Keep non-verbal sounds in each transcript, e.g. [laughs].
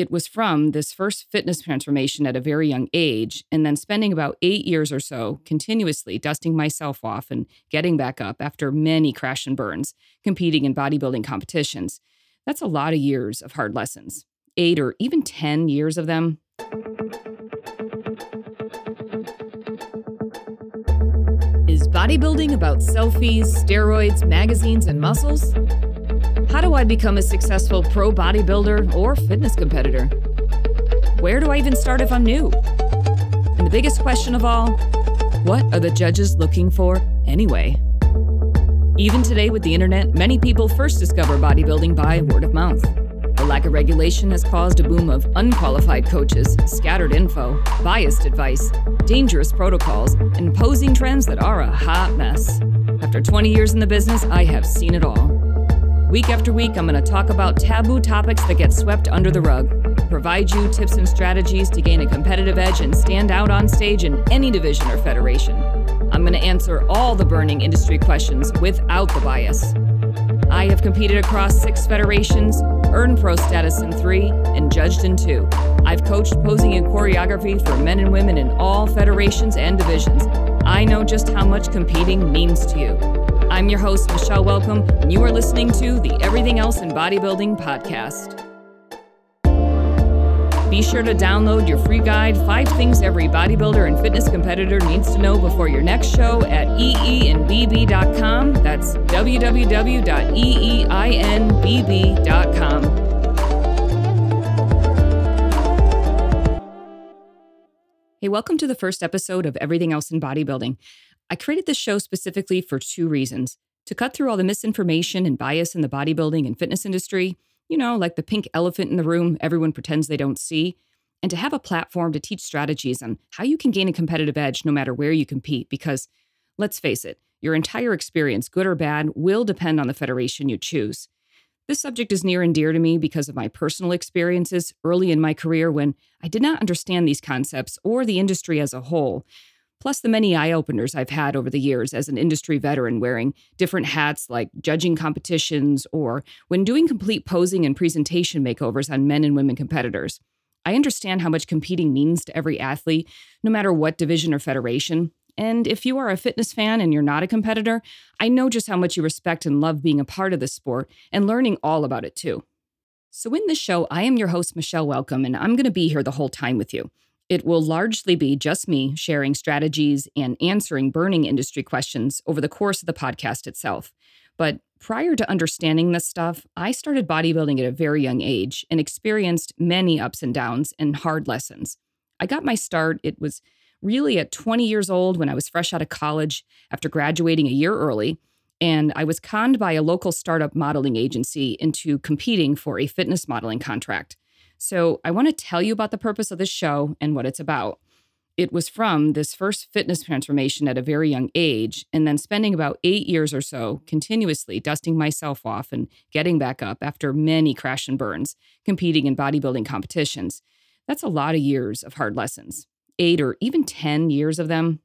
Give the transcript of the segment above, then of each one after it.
it was from this first fitness transformation at a very young age, and then spending about eight years or so continuously dusting myself off and getting back up after many crash and burns, competing in bodybuilding competitions. That's a lot of years of hard lessons. Eight or even 10 years of them. Is bodybuilding about selfies, steroids, magazines, and muscles? How do I become a successful pro bodybuilder or fitness competitor? Where do I even start if I'm new? And the biggest question of all what are the judges looking for anyway? Even today, with the internet, many people first discover bodybuilding by word of mouth. The lack of regulation has caused a boom of unqualified coaches, scattered info, biased advice, dangerous protocols, and posing trends that are a hot mess. After 20 years in the business, I have seen it all. Week after week, I'm going to talk about taboo topics that get swept under the rug, provide you tips and strategies to gain a competitive edge and stand out on stage in any division or federation. I'm going to answer all the burning industry questions without the bias. I have competed across six federations, earned pro status in three, and judged in two. I've coached posing and choreography for men and women in all federations and divisions. I know just how much competing means to you. I'm your host, Michelle Welcome, and you are listening to the Everything Else in Bodybuilding podcast. Be sure to download your free guide, Five Things Every Bodybuilder and Fitness Competitor Needs to Know Before Your Next Show at eeinbb.com. That's www.eeinbb.com. Hey, welcome to the first episode of Everything Else in Bodybuilding. I created this show specifically for two reasons to cut through all the misinformation and bias in the bodybuilding and fitness industry, you know, like the pink elephant in the room everyone pretends they don't see, and to have a platform to teach strategies on how you can gain a competitive edge no matter where you compete. Because let's face it, your entire experience, good or bad, will depend on the federation you choose. This subject is near and dear to me because of my personal experiences early in my career when I did not understand these concepts or the industry as a whole plus the many eye openers I've had over the years as an industry veteran wearing different hats like judging competitions or when doing complete posing and presentation makeovers on men and women competitors. I understand how much competing means to every athlete, no matter what division or federation. And if you are a fitness fan and you're not a competitor, I know just how much you respect and love being a part of the sport and learning all about it too. So, in this show, I am your host, Michelle Welcome, and I'm going to be here the whole time with you. It will largely be just me sharing strategies and answering burning industry questions over the course of the podcast itself. But prior to understanding this stuff, I started bodybuilding at a very young age and experienced many ups and downs and hard lessons. I got my start, it was really at 20 years old when I was fresh out of college after graduating a year early. And I was conned by a local startup modeling agency into competing for a fitness modeling contract. So, I want to tell you about the purpose of this show and what it's about. It was from this first fitness transformation at a very young age, and then spending about eight years or so continuously dusting myself off and getting back up after many crash and burns, competing in bodybuilding competitions. That's a lot of years of hard lessons, eight or even 10 years of them.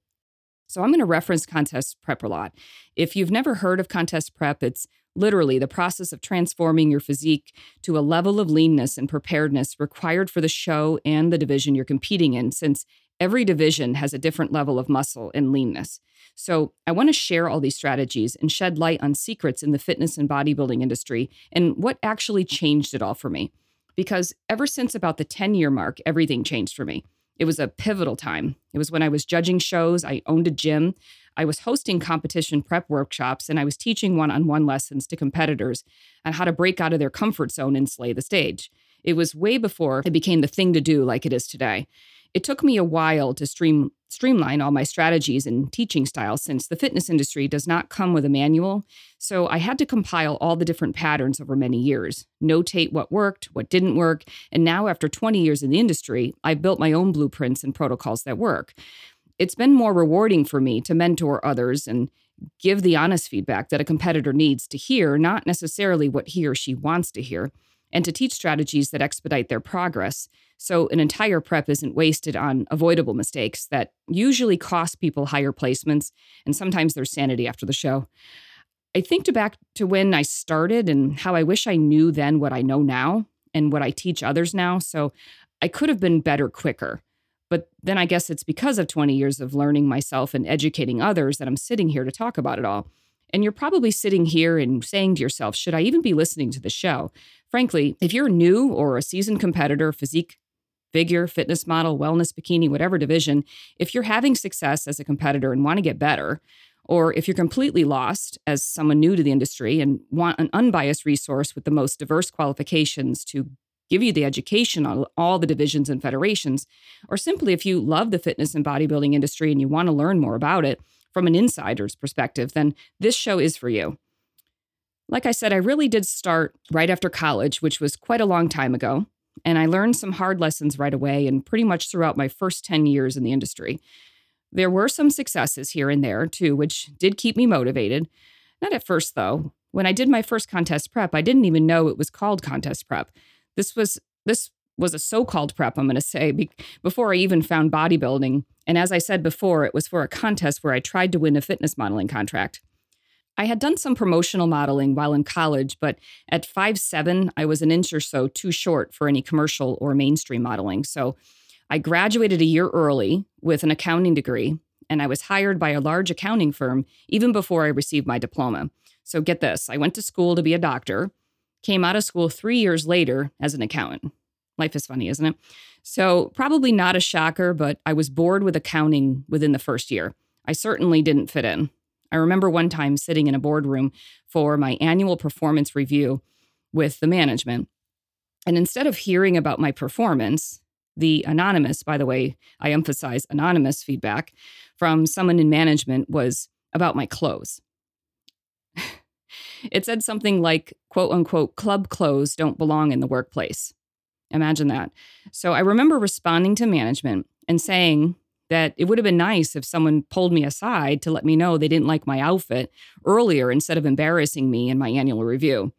So I'm going to reference contest prep a lot. If you've never heard of contest prep, it's literally the process of transforming your physique to a level of leanness and preparedness required for the show and the division you're competing in, since every division has a different level of muscle and leanness. So, I want to share all these strategies and shed light on secrets in the fitness and bodybuilding industry and what actually changed it all for me. Because ever since about the 10 year mark, everything changed for me. It was a pivotal time. It was when I was judging shows, I owned a gym, I was hosting competition prep workshops, and I was teaching one on one lessons to competitors on how to break out of their comfort zone and slay the stage. It was way before it became the thing to do like it is today. It took me a while to stream, streamline all my strategies and teaching styles since the fitness industry does not come with a manual. So I had to compile all the different patterns over many years, notate what worked, what didn't work. And now, after 20 years in the industry, I've built my own blueprints and protocols that work. It's been more rewarding for me to mentor others and give the honest feedback that a competitor needs to hear, not necessarily what he or she wants to hear, and to teach strategies that expedite their progress so an entire prep isn't wasted on avoidable mistakes that usually cost people higher placements and sometimes their sanity after the show. I think to back to when I started and how I wish I knew then what I know now. and what I teach others now. So I could have been better quicker. But then I guess it's because of 20 years of learning myself and educating others that I'm sitting here to talk about it all. And you're probably sitting here and saying to yourself, should I even be listening to the show? Frankly, if you're new or a seasoned competitor, physique, figure, fitness model, wellness, bikini, whatever division, if you're having success as a competitor and want to get better, or if you're completely lost as someone new to the industry and want an unbiased resource with the most diverse qualifications to give you the education on all the divisions and federations, or simply if you love the fitness and bodybuilding industry and you want to learn more about it from an insider's perspective, then this show is for you. Like I said, I really did start right after college, which was quite a long time ago, and I learned some hard lessons right away and pretty much throughout my first 10 years in the industry. There were some successes here and there too, which did keep me motivated. Not at first, though. When I did my first contest prep, I didn't even know it was called contest prep. This was this was a so-called prep, I'm going to say, be- before I even found bodybuilding. And as I said before, it was for a contest where I tried to win a fitness modeling contract. I had done some promotional modeling while in college, but at five seven, I was an inch or so too short for any commercial or mainstream modeling. So I graduated a year early with an accounting degree, and I was hired by a large accounting firm even before I received my diploma. So get this I went to school to be a doctor came out of school three years later as an accountant. Life is funny, isn't it? So, probably not a shocker, but I was bored with accounting within the first year. I certainly didn't fit in. I remember one time sitting in a boardroom for my annual performance review with the management. And instead of hearing about my performance, the anonymous, by the way, I emphasize anonymous feedback from someone in management was about my clothes. It said something like, quote unquote, club clothes don't belong in the workplace. Imagine that. So I remember responding to management and saying that it would have been nice if someone pulled me aside to let me know they didn't like my outfit earlier instead of embarrassing me in my annual review.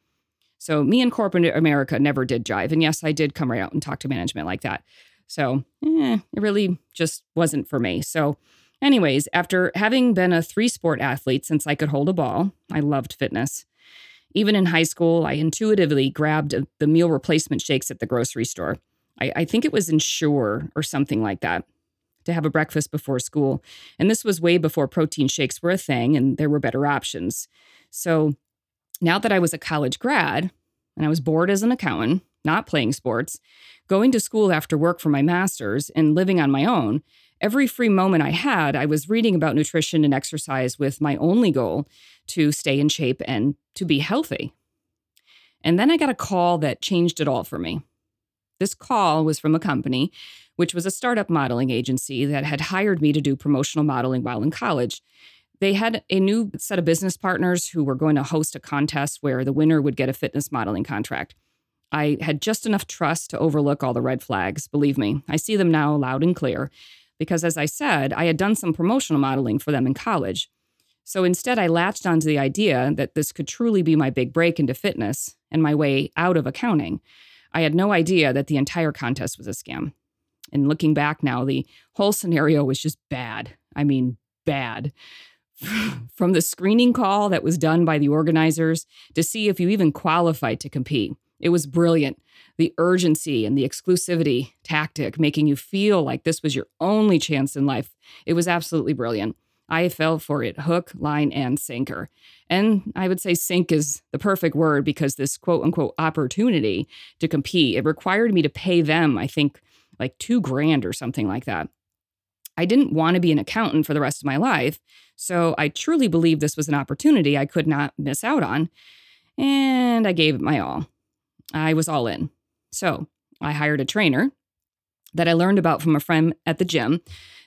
So me and corporate America never did jive. And yes, I did come right out and talk to management like that. So eh, it really just wasn't for me. So Anyways, after having been a three sport athlete since I could hold a ball, I loved fitness. Even in high school, I intuitively grabbed uh, the meal replacement shakes at the grocery store. I, I think it was Ensure or something like that to have a breakfast before school. And this was way before protein shakes were a thing and there were better options. So now that I was a college grad and I was bored as an accountant, not playing sports, going to school after work for my master's, and living on my own, every free moment I had, I was reading about nutrition and exercise with my only goal to stay in shape and to be healthy. And then I got a call that changed it all for me. This call was from a company, which was a startup modeling agency that had hired me to do promotional modeling while in college. They had a new set of business partners who were going to host a contest where the winner would get a fitness modeling contract. I had just enough trust to overlook all the red flags. Believe me, I see them now loud and clear because, as I said, I had done some promotional modeling for them in college. So instead, I latched onto the idea that this could truly be my big break into fitness and my way out of accounting. I had no idea that the entire contest was a scam. And looking back now, the whole scenario was just bad. I mean, bad. [laughs] From the screening call that was done by the organizers to see if you even qualified to compete. It was brilliant. The urgency and the exclusivity tactic, making you feel like this was your only chance in life. It was absolutely brilliant. I fell for it hook, line, and sinker. And I would say sink is the perfect word because this quote unquote opportunity to compete, it required me to pay them, I think, like two grand or something like that. I didn't want to be an accountant for the rest of my life. So I truly believed this was an opportunity I could not miss out on. And I gave it my all. I was all in. So I hired a trainer that I learned about from a friend at the gym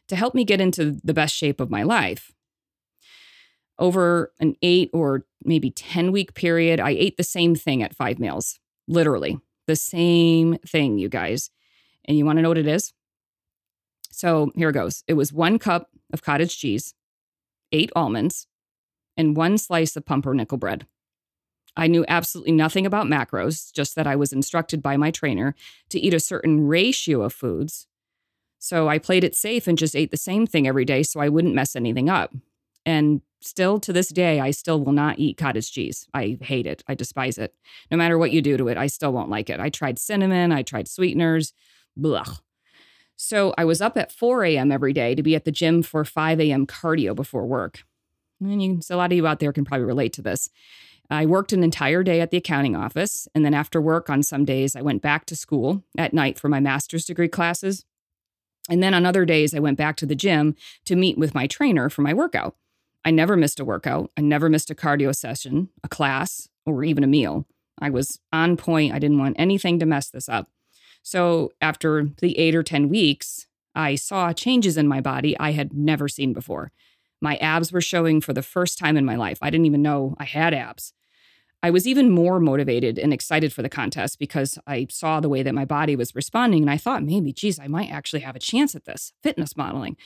to help me get into the best shape of my life. Over an eight or maybe 10 week period, I ate the same thing at five meals, literally the same thing, you guys. And you want to know what it is? So here it goes it was one cup of cottage cheese, eight almonds, and one slice of pumpernickel bread. I knew absolutely nothing about macros, just that I was instructed by my trainer to eat a certain ratio of foods. So I played it safe and just ate the same thing every day so I wouldn't mess anything up. And still to this day, I still will not eat cottage cheese. I hate it. I despise it. No matter what you do to it, I still won't like it. I tried cinnamon, I tried sweeteners, blah. So I was up at 4 a.m. every day to be at the gym for 5 a.m. cardio before work. And you, so a lot of you out there can probably relate to this. I worked an entire day at the accounting office. And then after work on some days, I went back to school at night for my master's degree classes. And then on other days, I went back to the gym to meet with my trainer for my workout. I never missed a workout. I never missed a cardio session, a class, or even a meal. I was on point. I didn't want anything to mess this up. So after the eight or 10 weeks, I saw changes in my body I had never seen before. My abs were showing for the first time in my life. I didn't even know I had abs. I was even more motivated and excited for the contest because I saw the way that my body was responding. And I thought, maybe, geez, I might actually have a chance at this fitness modeling.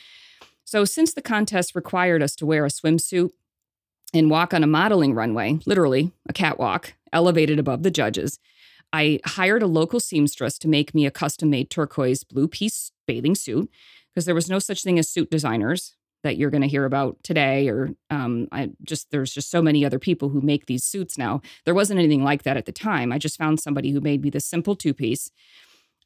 So, since the contest required us to wear a swimsuit and walk on a modeling runway, literally a catwalk, elevated above the judges, I hired a local seamstress to make me a custom made turquoise blue piece bathing suit because there was no such thing as suit designers that you're going to hear about today or um, i just there's just so many other people who make these suits now. There wasn't anything like that at the time. I just found somebody who made me this simple two piece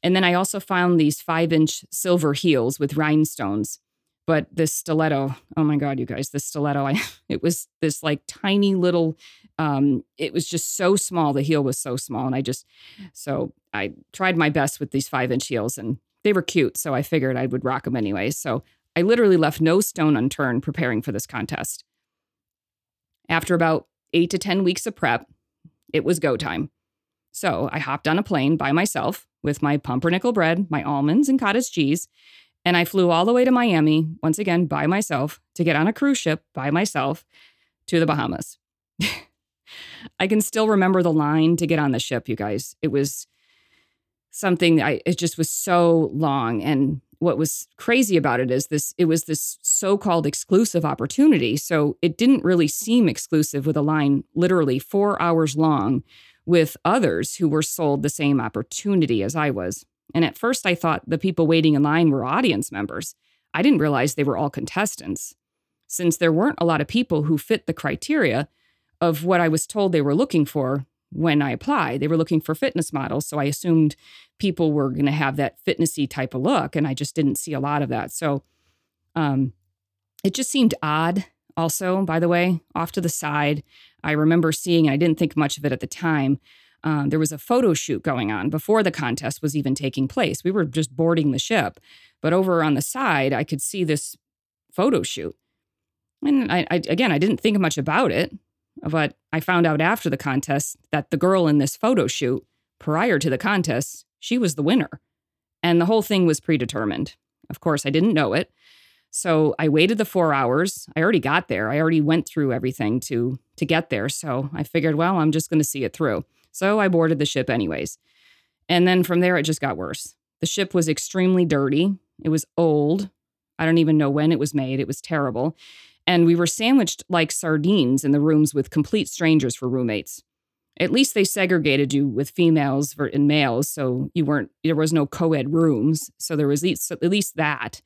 and then i also found these five inch silver heels with rhinestones. But this stiletto oh my god you guys this stiletto i [laughs] it was this like tiny little um it was just so small. The heel was so small and i just so i tried my best with these five inch heels and they were cute so i figured i would rock them anyway. So I literally left no stone unturned preparing for this contest. After about eight to 10 weeks of prep, it was go time. So I hopped on a plane by myself with my pumpernickel bread, my almonds, and cottage cheese, and I flew all the way to Miami, once again by myself, to get on a cruise ship by myself to the Bahamas. [laughs] I can still remember the line to get on the ship, you guys. It was something I it just was so long and what was crazy about it is this it was this so-called exclusive opportunity. So it didn't really seem exclusive with a line literally 4 hours long with others who were sold the same opportunity as I was. And at first I thought the people waiting in line were audience members. I didn't realize they were all contestants since there weren't a lot of people who fit the criteria of what I was told they were looking for when I applied. They were looking for fitness models. So I assumed people were going to have that fitnessy type of look. And I just didn't see a lot of that. So um, it just seemed odd. Also, by the way, off to the side, I remember seeing, and I didn't think much of it at the time. Um, there was a photo shoot going on before the contest was even taking place. We were just boarding the ship, but over on the side, I could see this photo shoot. And I, I again, I didn't think much about it. But I found out after the contest that the girl in this photo shoot, prior to the contest, she was the winner. And the whole thing was predetermined. Of course, I didn't know it. So I waited the four hours. I already got there. I already went through everything to to get there. So I figured, well, I'm just going to see it through. So I boarded the ship anyways. And then from there, it just got worse. The ship was extremely dirty. It was old. I don't even know when it was made. It was terrible and we were sandwiched like sardines in the rooms with complete strangers for roommates. At least they segregated you with females and males, so you weren't. There was no co-ed rooms, so there was at least, at least that.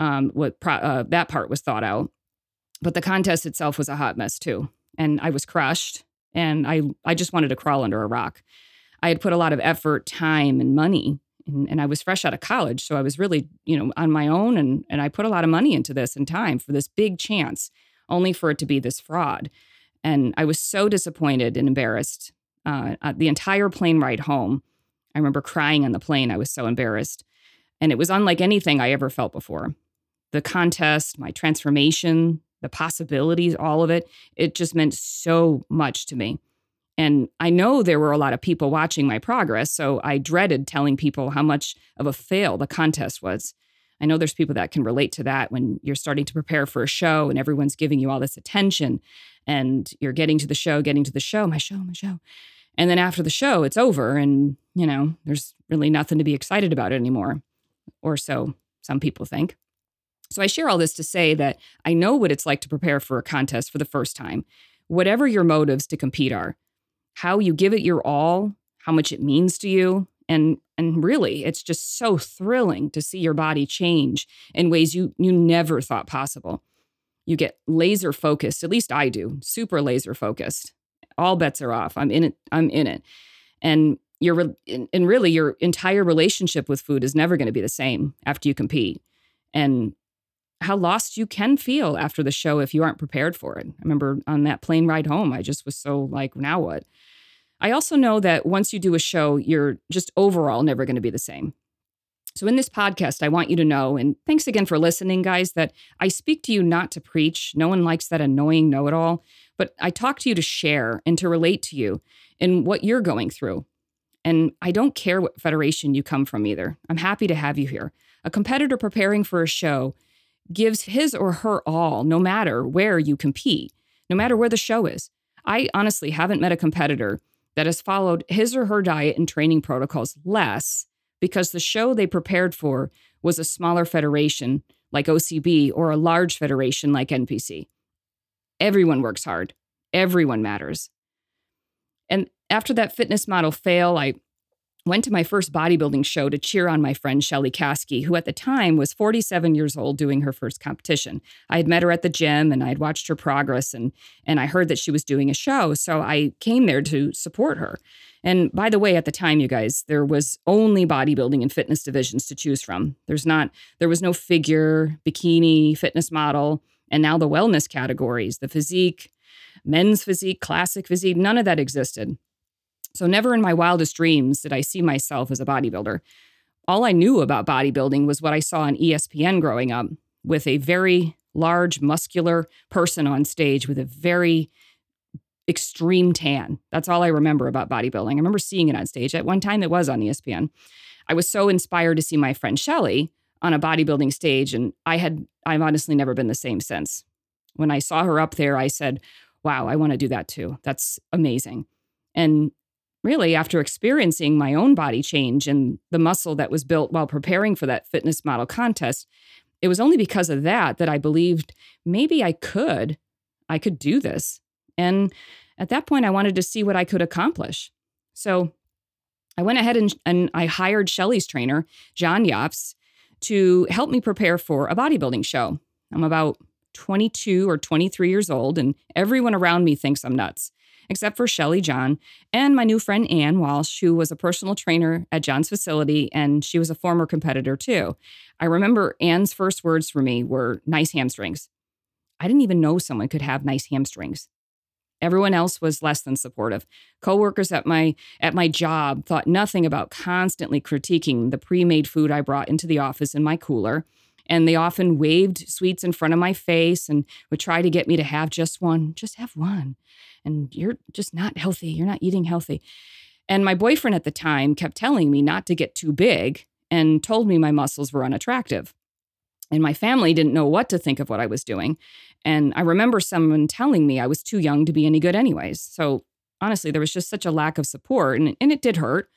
Um, what uh, that part was thought out, but the contest itself was a hot mess too, and I was crushed, and I I just wanted to crawl under a rock. I had put a lot of effort, time, and money and, and, I was fresh out of college, so I was really, you know, on my own, and and I put a lot of money into this and time for this big chance, only for it to be this fraud. And I was so disappointed and embarrassed. Uh, the entire plane ride home, I remember crying on the plane. I was so embarrassed, and it was unlike anything I ever felt before. The contest, my transformation, the possibilities, all of it, it just meant so much to me. And I know there were a lot of people watching my progress, so I dreaded telling people how much of a fail the contest was. I know there's people that can relate to that when you're starting to prepare for a show and everyone's giving you all this attention and you're getting to the show, getting to the show, my show, my show. And then after the show, it's over and, you know, there's really nothing to be excited about anymore. Or so some people think. So I share all this to say that I know what it's like to prepare for a contest for the first time. Whatever your motives to compete are, how you give it your all, how much it means to you. And, and really, it's just so thrilling to see your body change in ways you, you never thought possible. You get laser focused, at least I do, super laser focused. All bets are off. I'm in it. I'm in it. And your and really your entire relationship with food is never going to be the same after you compete. And how lost you can feel after the show if you aren't prepared for it. I remember on that plane ride home, I just was so like, now what? I also know that once you do a show, you're just overall never going to be the same. So, in this podcast, I want you to know, and thanks again for listening, guys, that I speak to you not to preach. No one likes that annoying know it all, but I talk to you to share and to relate to you in what you're going through. And I don't care what federation you come from either. I'm happy to have you here. A competitor preparing for a show gives his or her all, no matter where you compete, no matter where the show is. I honestly haven't met a competitor that has followed his or her diet and training protocols less because the show they prepared for was a smaller federation like OCB or a large federation like NPC. Everyone works hard, everyone matters. And after that fitness model fail, I went to my first bodybuilding show to cheer on my friend Shelly Caskey, who at the time was 47 years old doing her first competition. I had met her at the gym and I'd watched her progress and and I heard that she was doing a show, so I came there to support her. And by the way, at the time, you guys, there was only bodybuilding and fitness divisions to choose from. There's not, there was no figure, bikini, fitness model, and now the wellness categories, the physique, men's physique, classic physique, none of that existed. So never in my wildest dreams did I see myself as a bodybuilder. All I knew about bodybuilding was what I saw on ESPN growing up with a very large, muscular person on stage with a very extreme tan. That's all I remember about bodybuilding. I remember seeing it on stage. At one time, it was on ESPN. I was so inspired to see my friend Shelly on a bodybuilding stage, and I had, I've honestly never been the same since. When I saw her up there, I said, wow, I want to do that too. That's amazing. And really, after experiencing my own body change and the muscle that was built while preparing for that fitness model contest, it was only because of that that I believed maybe I could, I could do this. And at that point, I wanted to see what I could accomplish. So I went ahead and, and I hired Shelly's trainer, John Yops, to help me prepare for a bodybuilding show. I'm about 22 or 23 years old, and everyone around me thinks I'm nuts, except for Shelly John and my new friend Ann Walsh, who was a personal trainer at John's facility, and she was a former competitor too. I remember Ann's first words for me were nice hamstrings. I didn't even know someone could have nice hamstrings. Everyone else was less than supportive. Coworkers at my at my job thought nothing about constantly critiquing the pre-made food I brought into the office in my cooler, and they often waved sweets in front of my face and would try to get me to have just one, just have one. And you're just not healthy. You're not eating healthy. And my boyfriend at the time kept telling me not to get too big and told me my muscles were unattractive. And my family didn't know what to think of what I was doing. And I remember someone telling me I was too young to be any good, anyways. So honestly, there was just such a lack of support, and, and it did hurt.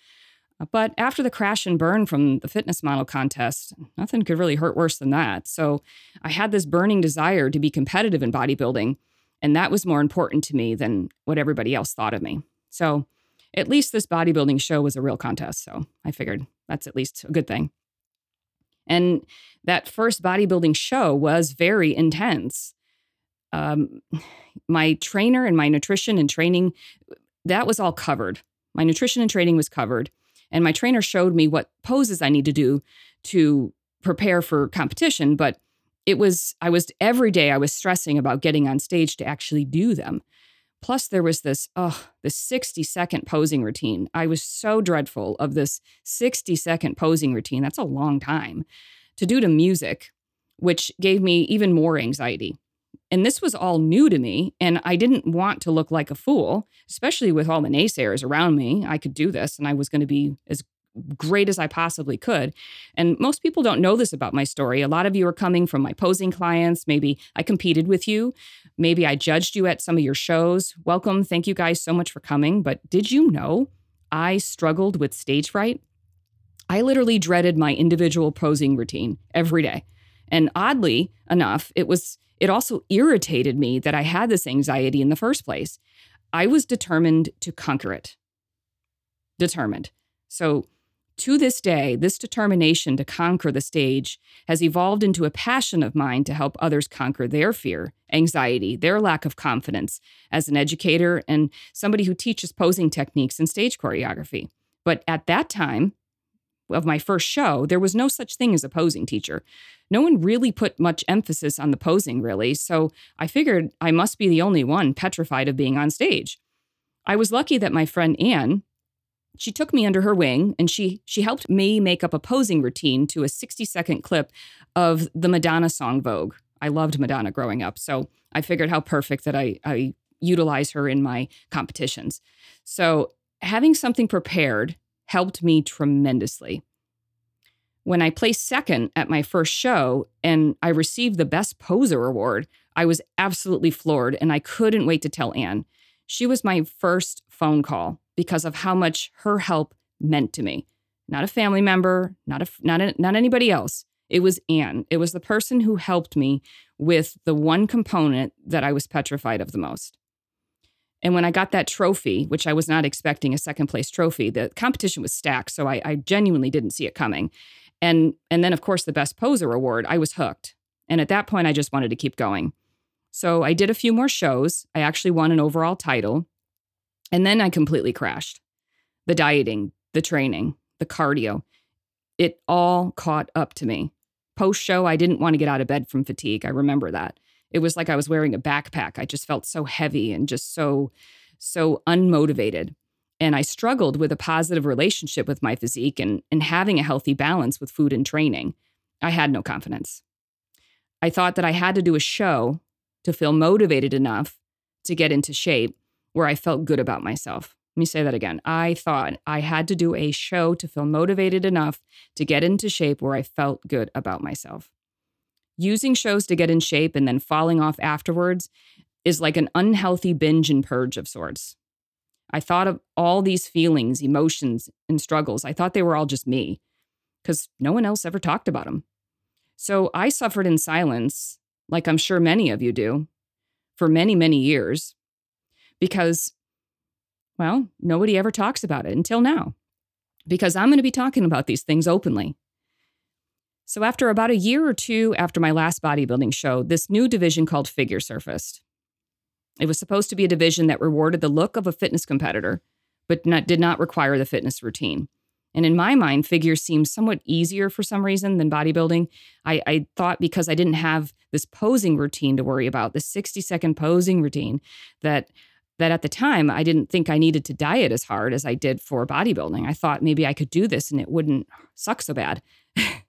But after the crash and burn from the fitness model contest, nothing could really hurt worse than that. So I had this burning desire to be competitive in bodybuilding, and that was more important to me than what everybody else thought of me. So at least this bodybuilding show was a real contest. So I figured that's at least a good thing. And that first bodybuilding show was very intense. Um, my trainer and my nutrition and training, that was all covered. My nutrition and training was covered. And my trainer showed me what poses I need to do to prepare for competition. But it was, I was every day I was stressing about getting on stage to actually do them. Plus, there was this, oh, the 60 second posing routine. I was so dreadful of this 60 second posing routine. That's a long time to do to music, which gave me even more anxiety. And this was all new to me, and I didn't want to look like a fool, especially with all the naysayers around me. I could do this, and I was going to be as great as I possibly could. And most people don't know this about my story. A lot of you are coming from my posing clients. Maybe I competed with you. Maybe I judged you at some of your shows. Welcome. Thank you guys so much for coming. But did you know I struggled with stage fright? I literally dreaded my individual posing routine every day. And oddly enough, it was it also irritated me that I had this anxiety in the first place. I was determined to conquer it. Determined. So To this day, this determination to conquer the stage has evolved into a passion of mine to help others conquer their fear, anxiety, their lack of confidence as an educator and somebody who teaches posing techniques and stage choreography. But at that time of my first show, there was no such thing as a posing teacher. No one really put much emphasis on the posing, really, so I figured I must be the only one petrified of being on stage. I was lucky that my friend Anne, she took me under her wing and she she helped me make up a posing routine to a 60 second clip of the Madonna song Vogue. I loved Madonna growing up, so I figured how perfect that I, I utilize her in my competitions. So having something prepared helped me tremendously. When I placed second at my first show and I received the Best Poser Award, I was absolutely floored and I couldn't wait to tell Anne. She was my first phone call because of how much her help meant to me. Not a family member, not a not a, not anybody else. It was Anne. It was the person who helped me with the one component that I was petrified of the most. And when I got that trophy, which I was not expecting a second place trophy, the competition was stacked, so I, I genuinely didn't see it coming. And and then of course the best poser award, I was hooked. And at that point, I just wanted to keep going. So I did a few more shows. I actually won an overall title. And then I completely crashed. The dieting, the training, the cardio, it all caught up to me. Post show, I didn't want to get out of bed from fatigue. I remember that. It was like I was wearing a backpack. I just felt so heavy and just so, so unmotivated. And I struggled with a positive relationship with my physique and, and having a healthy balance with food and training. I had no confidence. I thought that I had to do a show to feel motivated enough to get into shape where I felt good about myself. Let me say that again. I thought I had to do a show to feel motivated enough to get into shape where I felt good about myself. Using shows to get in shape and then falling off afterwards is like an unhealthy binge and purge of sorts. I thought of all these feelings, emotions, and struggles. I thought they were all just me because no one else ever talked about them. So I suffered in silence like I'm sure many of you do, for many, many years, because, well, nobody ever talks about it until now, because I'm going to be talking about these things openly. So, after about a year or two after my last bodybuilding show, this new division called Figure surfaced. It was supposed to be a division that rewarded the look of a fitness competitor, but not, did not require the fitness routine. And in my mind, figure seemed somewhat easier for some reason than bodybuilding. I, I, thought because I didn't have this posing routine to worry about, the 60 second posing routine, that that at the time I didn't think I needed to diet as hard as I did for bodybuilding. I thought maybe I could do this and it wouldn't suck so bad. [laughs]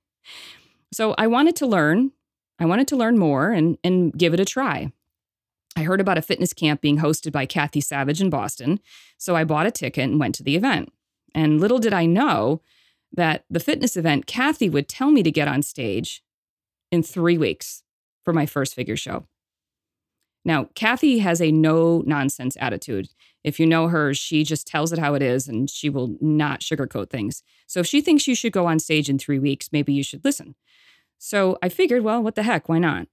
so I wanted to learn. I wanted to learn more and, and give it a try. I heard about a fitness camp being hosted by Kathy Savage in Boston, so I bought a ticket and went to the event. And little did I know that the fitness event, Kathy would tell me to get on stage in three weeks for my first figure show. Now, Kathy has a no nonsense attitude. If you know her, she just tells it how it is and she will not sugarcoat things. So if she thinks you should go on stage in three weeks, maybe you should listen. So I figured, well, what the heck? Why not?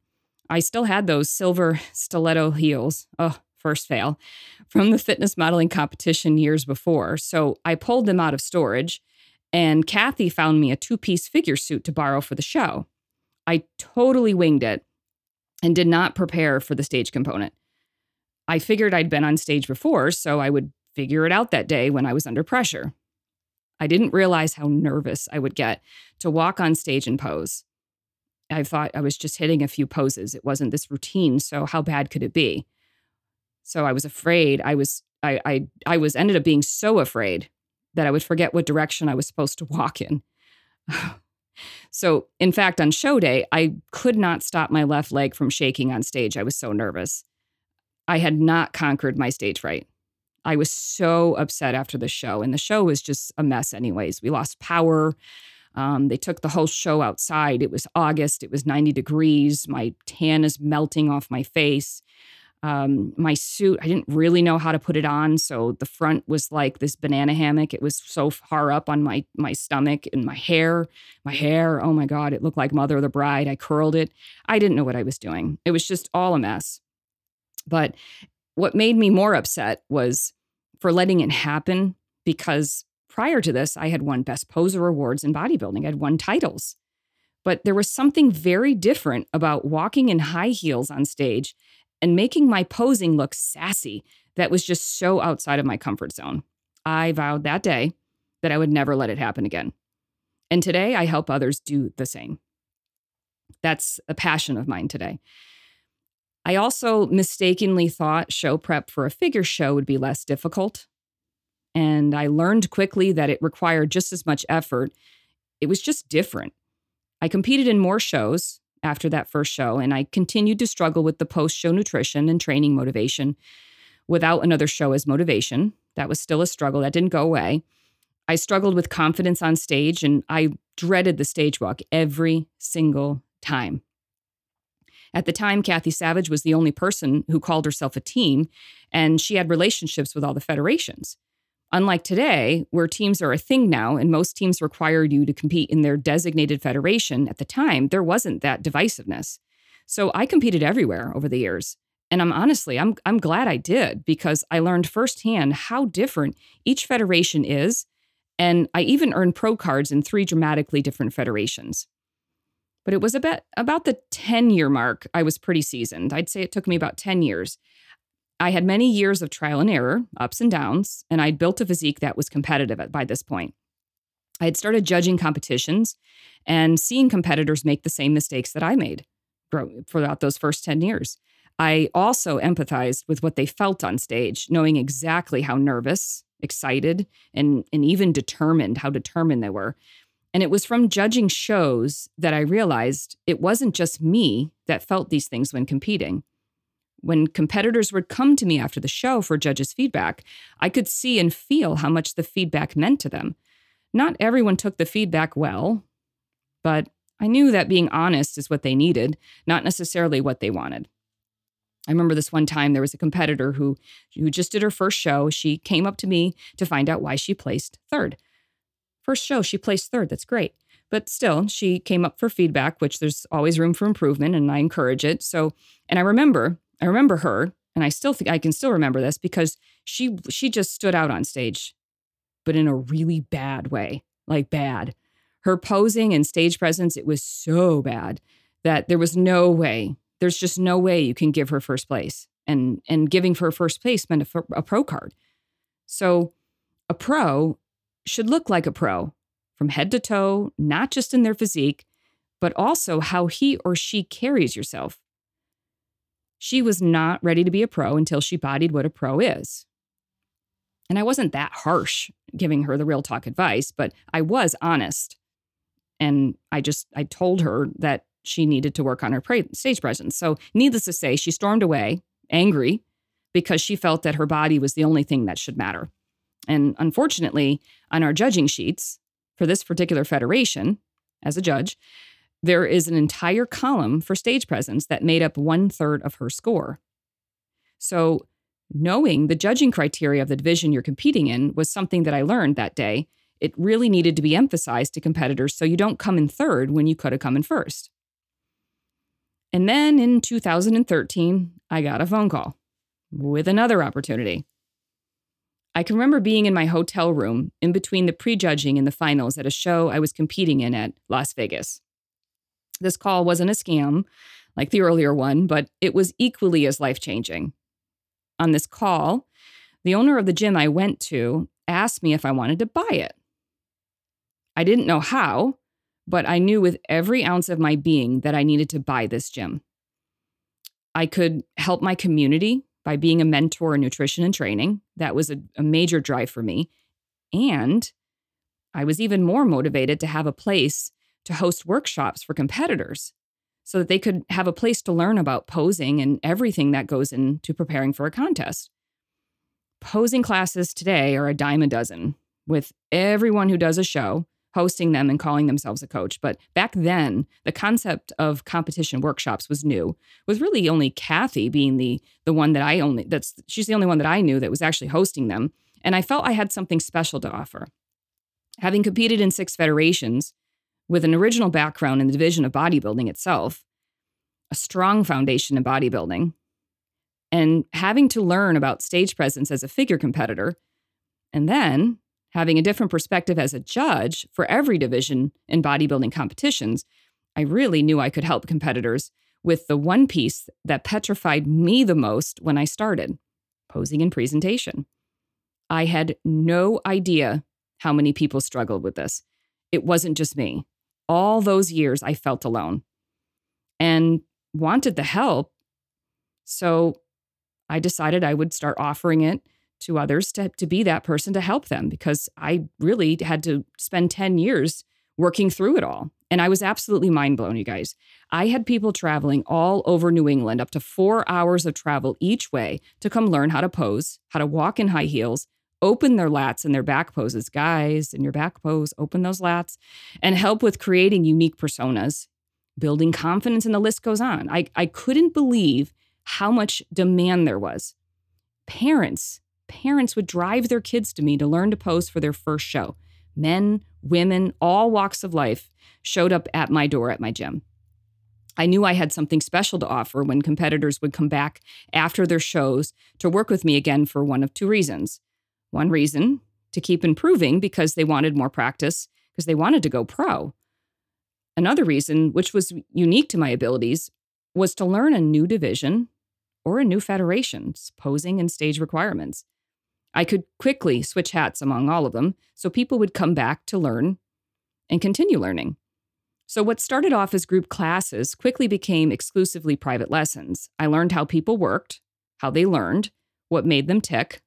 I still had those silver [laughs] stiletto heels. Oh, first fail, from the fitness modeling competition years before. So I pulled them out of storage, and Kathy found me a two piece figure suit to borrow for the show. I totally winged it and did not prepare for the stage component. I figured I'd been on stage before, so I would figure it out that day when I was under pressure. I didn't realize how nervous I would get to walk on stage and pose. I thought I was just hitting a few poses. It wasn't this routine, so how bad could it be? So I was afraid. I was I I I was ended up being so afraid that I would forget what direction I was supposed to walk in. [sighs] so, in fact, on show day, I could not stop my left leg from shaking on stage. I was so nervous. I had not conquered my stage fright. I was so upset after the show, and the show was just a mess, anyways. We lost power. Um, they took the whole show outside. It was August. It was 90 degrees. My tan is melting off my face. Um, my suit, I didn't really know how to put it on, so the front was like this banana hammock. It was so far up on my my stomach, and my hair, my hair, oh my god, it looked like Mother of the Bride. I curled it. I didn't know what I was doing. It was just all a mess. But what made me more upset was for letting it happen because Prior to this, I had won Best Poser awards in bodybuilding, I'd won titles. But there was something very different about walking in high heels on stage and making my posing look sassy that was just so outside of my comfort zone. I vowed that day that I would never let it happen again. And today I help others do the same. That's a passion of mine today. I also mistakenly thought show prep for a figure show would be less difficult. And I learned quickly that it required just as much effort. It was just different. I competed in more shows after that first show, and I continued to struggle with the post show nutrition and training motivation without another show as motivation. That was still a struggle, that didn't go away. I struggled with confidence on stage, and I dreaded the stage walk every single time. At the time, Kathy Savage was the only person who called herself a team, and she had relationships with all the federations. Unlike today, where teams are a thing now and most teams required you to compete in their designated federation, at the time, there wasn't that divisiveness. So I competed everywhere over the years. And I'm honestly, I'm, I'm glad I did because I learned firsthand how different each federation is. And I even earned pro cards in three dramatically different federations. But it was about, about the 10 year mark, I was pretty seasoned. I'd say it took me about 10 years. I had many years of trial and error, ups and downs, and I'd built a physique that was competitive at, by this point. I had started judging competitions and seeing competitors make the same mistakes that I made throughout those first 10 years. I also empathized with what they felt on stage, knowing exactly how nervous, excited, and, and even determined, how determined they were. And it was from judging shows that I realized it wasn't just me that felt these things when competing. When competitors would come to me after the show for judges' feedback, I could see and feel how much the feedback meant to them. Not everyone took the feedback well, but I knew that being honest is what they needed, not necessarily what they wanted. I remember this one time there was a competitor who who just did her first show. She came up to me to find out why she placed third. First show, she placed third. That's great. But still, she came up for feedback, which there's always room for improvement, and I encourage it. So, and I remember I remember her, and I still think I can still remember this because she she just stood out on stage, but in a really bad way, like bad. Her posing and stage presence, it was so bad that there was no way. There's just no way you can give her first place. And and giving her first place meant a, a pro card. So a pro should look like a pro from head to toe, not just in their physique, but also how he or she carries yourself. She was not ready to be a pro until she bodied what a pro is. And I wasn't that harsh giving her the real talk advice, but I was honest. And I just I told her that she needed to work on her stage presence. So, needless to say, she stormed away angry because she felt that her body was the only thing that should matter. And unfortunately, on our judging sheets for this particular federation, as a judge, there is an entire column for stage presence that made up one third of her score. So, knowing the judging criteria of the division you're competing in was something that I learned that day. It really needed to be emphasized to competitors so you don't come in third when you could have come in first. And then in 2013, I got a phone call with another opportunity. I can remember being in my hotel room in between the prejudging and the finals at a show I was competing in at Las Vegas. This call wasn't a scam like the earlier one, but it was equally as life changing. On this call, the owner of the gym I went to asked me if I wanted to buy it. I didn't know how, but I knew with every ounce of my being that I needed to buy this gym. I could help my community by being a mentor in nutrition and training. That was a, a major drive for me. And I was even more motivated to have a place to host workshops for competitors so that they could have a place to learn about posing and everything that goes into preparing for a contest. Posing classes today are a dime a dozen, with everyone who does a show hosting them and calling themselves a coach. But back then, the concept of competition workshops was new. With really only Kathy being the the one that I only that's she's the only one that I knew that was actually hosting them, and I felt I had something special to offer. Having competed in six federations, with an original background in the division of bodybuilding itself, a strong foundation in bodybuilding, and having to learn about stage presence as a figure competitor, and then having a different perspective as a judge for every division in bodybuilding competitions, I really knew I could help competitors with the one piece that petrified me the most when I started posing and presentation. I had no idea how many people struggled with this. It wasn't just me. All those years, I felt alone and wanted the help. So I decided I would start offering it to others to, to be that person to help them because I really had to spend 10 years working through it all. And I was absolutely mind blown, you guys. I had people traveling all over New England, up to four hours of travel each way to come learn how to pose, how to walk in high heels, open their lats and their back poses. Guys, in your back pose, open those lats and help with creating unique personas, building confidence, and the list goes on. I, I couldn't believe how much demand there was. Parents, parents would drive their kids to me to learn to pose for their first show. Men, women, all walks of life showed up at my door at my gym. I knew I had something special to offer when competitors would come back after their shows to work with me again for one of two reasons. One reason, to keep improving because they wanted more practice, because they wanted to go pro. Another reason, which was unique to my abilities, was to learn a new division or a new federation's posing and stage requirements. I could quickly switch hats among all of them so people would come back to learn and continue learning. So, what started off as group classes quickly became exclusively private lessons. I learned how people worked, how they learned, what made them tick.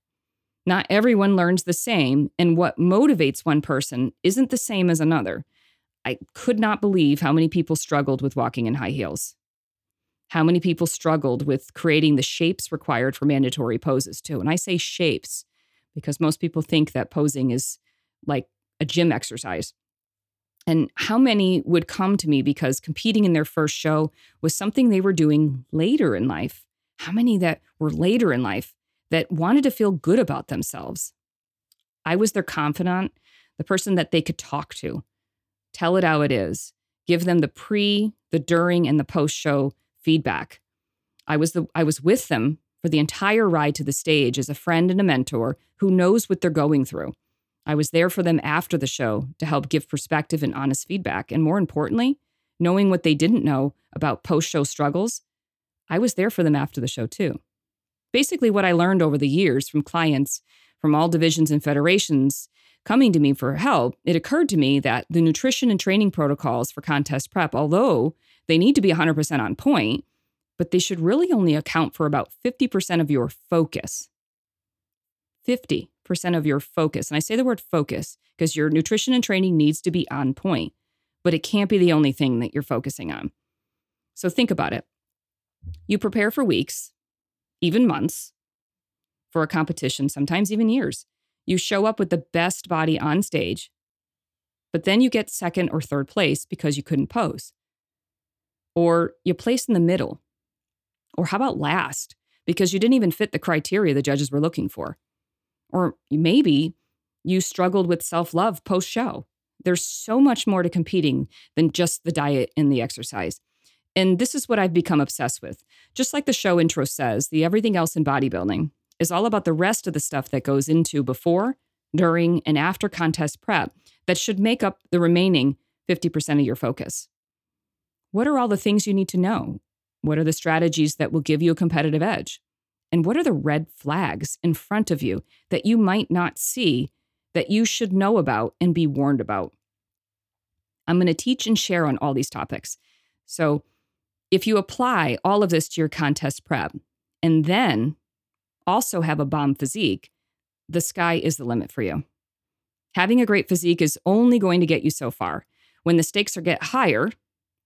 Not everyone learns the same, and what motivates one person isn't the same as another. I could not believe how many people struggled with walking in high heels. How many people struggled with creating the shapes required for mandatory poses, too. And I say shapes because most people think that posing is like a gym exercise. And how many would come to me because competing in their first show was something they were doing later in life? How many that were later in life that wanted to feel good about themselves? I was their confidant, the person that they could talk to, tell it how it is, give them the pre, the during, and the post show feedback. I was the I was with them for the entire ride to the stage as a friend and a mentor who knows what they're going through. I was there for them after the show to help give perspective and honest feedback. And more importantly, knowing what they didn't know about post show struggles, I was there for them after the show too. Basically, what I learned over the years from clients from all divisions and federations coming to me for help, it occurred to me that the nutrition and training protocols for contest prep, although they need to be 100% on point, but they should really only account for about 50% of your focus. 50% of your focus. And I say the word focus because your nutrition and training needs to be on point, but it can't be the only thing that you're focusing on. So think about it. You prepare for weeks, even months, for a competition, sometimes even years. You show up with the best body on stage, but then you get second or third place because you couldn't pose. Or you place in the middle or how about last? Because you didn't even fit the criteria the judges were looking for. Or maybe you struggled with self love post show. There's so much more to competing than just the diet and the exercise. And this is what I've become obsessed with. Just like the show intro says, the everything else in bodybuilding is all about the rest of the stuff that goes into before, during, and after contest prep that should make up the remaining 50% of your focus. What are all the things you need to know? What are the strategies that will give you a competitive edge? And what are the red flags in front of you that you might not see that you should know about and be warned about? I'm going to teach and share on all these topics. So, if you apply all of this to your contest prep and then also have a bomb physique, the sky is the limit for you. Having a great physique is only going to get you so far. When the stakes are get higher,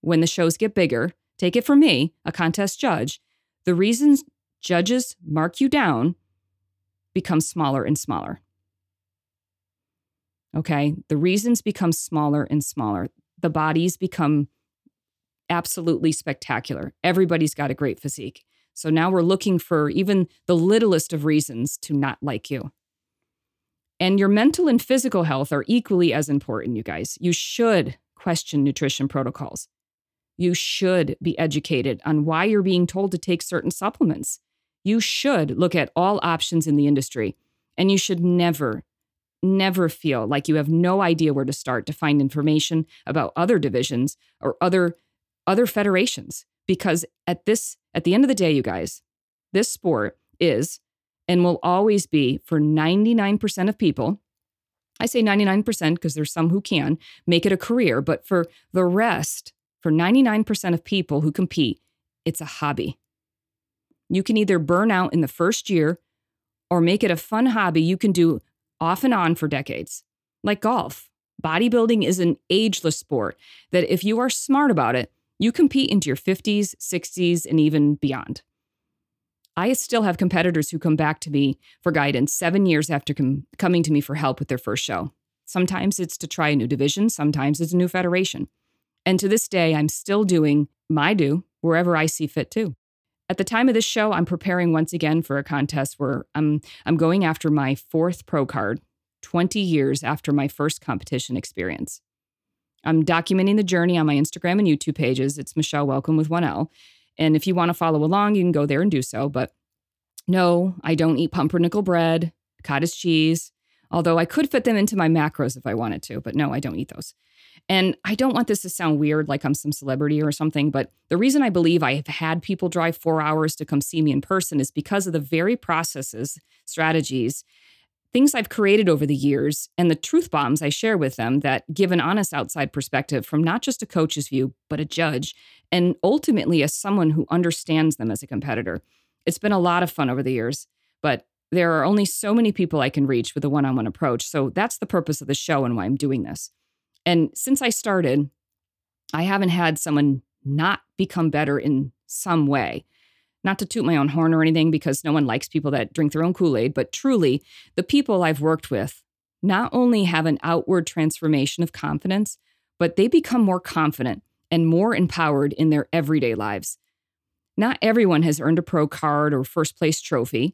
when the shows get bigger, Take it from me, a contest judge, the reasons judges mark you down become smaller and smaller. Okay, the reasons become smaller and smaller. The bodies become absolutely spectacular. Everybody's got a great physique. So now we're looking for even the littlest of reasons to not like you. And your mental and physical health are equally as important, you guys. You should question nutrition protocols you should be educated on why you're being told to take certain supplements. You should look at all options in the industry, and you should never, never feel like you have no idea where to start to find information about other divisions or other other federations because at this at the end of the day you guys this sport is and will always be for 99% of people I say 99% because there's some who can make it a career, but for the rest, for 99% of people who compete, it's a hobby. You can either burn out in the first year or make it a fun hobby you can do off and on for decades. Like golf, bodybuilding is an ageless sport that if you are smart about it, you compete into your 50s, 60s, and even beyond. I still have competitors who come back to me for guidance seven years after com- coming to me for help with their first show. Sometimes it's to try a new division, sometimes it's a new federation. And to this day, I'm still doing my do wherever I see fit too. At the time of this show, I'm preparing once again for a contest where I'm, I'm going after my fourth pro card 20 years after my first competition experience. I'm documenting the journey on my Instagram and YouTube pages. It's Michele Welcome with 1L. And if you want to follow along, you can go there and do so. But no, I don't eat pumpernickel bread, cottage cheese, although I could fit them into my macros if I wanted to. But no, I don't eat those. And I don't want this to sound weird like I'm some celebrity or something, but the reason I believe I have had people drive four hours to come see me in person is because of the very processes, strategies, things I've created over the years, and the truth bombs I share with them that give an honest outside perspective from not just a coach's view, but a judge and ultimately as someone who understands them as a competitor. It's been a lot of fun over the years, but there are only so many people I can reach with a one on one approach. So that's the purpose of the show and why I'm doing this. And since I started, I haven't had someone not become better in some way. Not to toot my own horn or anything, because no one likes people that drink their own Kool Aid, but truly, the people I've worked with not only have an outward transformation of confidence, but they become more confident and more empowered in their everyday lives. Not everyone has earned a pro card or first place trophy,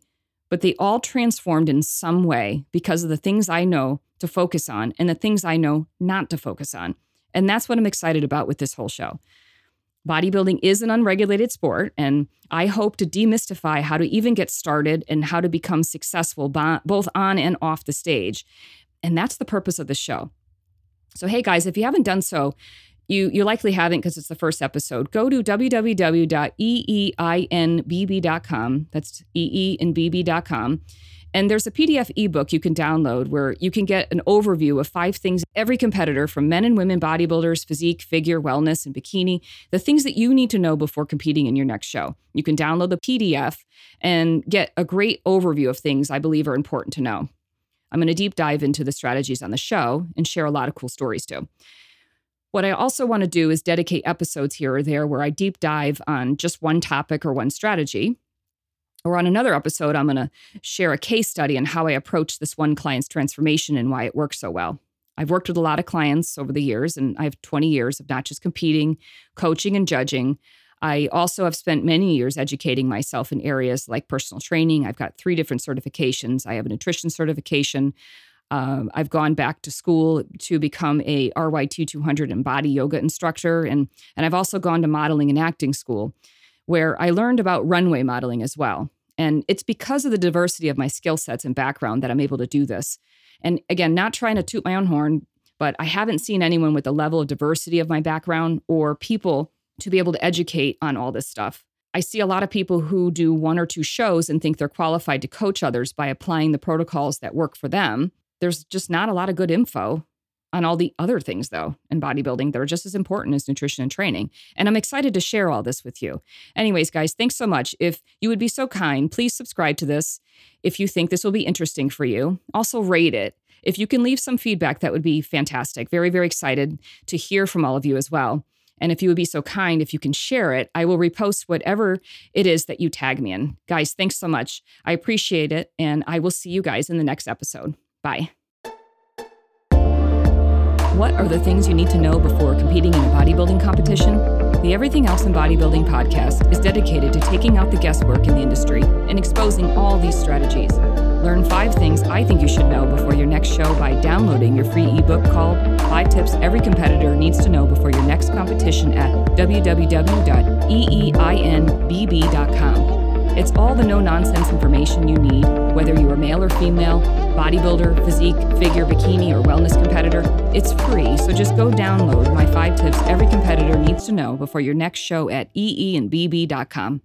but they all transformed in some way because of the things I know to focus on and the things I know not to focus on. And that's what I'm excited about with this whole show. Bodybuilding is an unregulated sport, and I hope to demystify how to even get started and how to become successful both on and off the stage. And that's the purpose of the show. So, hey guys, if you haven't done so, you you likely haven't because it's the first episode. Go to www.eeinbb.com. That's ee and there's a PDF ebook you can download where you can get an overview of five things every competitor from men and women bodybuilders, physique, figure, wellness, and bikini, the things that you need to know before competing in your next show. You can download the PDF and get a great overview of things I believe are important to know. I'm going to deep dive into the strategies on the show and share a lot of cool stories too. What I also want to do is dedicate episodes here or there where I deep dive on just one topic or one strategy. Or on another episode, I'm going to share a case study on how I approach this one client's transformation and why it works so well. I've worked with a lot of clients over the years, and I have 20 years of not just competing, coaching, and judging. I also have spent many years educating myself in areas like personal training. I've got three different certifications. I have a nutrition certification. Um, I've gone back to school to become a RYT 200 and body yoga instructor, and and I've also gone to modeling and acting school, where I learned about runway modeling as well. And it's because of the diversity of my skill sets and background that I'm able to do this. And again, not trying to toot my own horn, but I haven't seen anyone with the level of diversity of my background or people to be able to educate on all this stuff. I see a lot of people who do one or two shows and think they're qualified to coach others by applying the protocols that work for them. There's just not a lot of good info on all the other things, though, in bodybuilding that are just as important as nutrition and training. And I'm excited to share all this with you. Anyways, guys, thanks so much. If you would be so kind, please subscribe to this if you think this will be interesting for you. Also, rate it. If you can leave some feedback, that would be fantastic. Very, very excited to hear from all of you as well. And if you would be so kind, if you can share it, I will repost whatever it is that you tag me in. Guys, thanks so much. I appreciate it. And I will see you guys in the next episode. Bye. What are the things you need to know before competing in a bodybuilding competition? The Everything Else in Bodybuilding podcast is dedicated to taking out the guesswork in the industry and exposing all these strategies. Learn five things I think you should know before your next show by downloading your free ebook called Five Tips Every Competitor Needs to Know Before Your Next Competition at www.eeinbb.com. It's all the no nonsense information you need, whether you are male or female, bodybuilder, physique, figure, bikini, or wellness competitor. It's free, so just go download my five tips every competitor needs to know before your next show at eeinbb.com.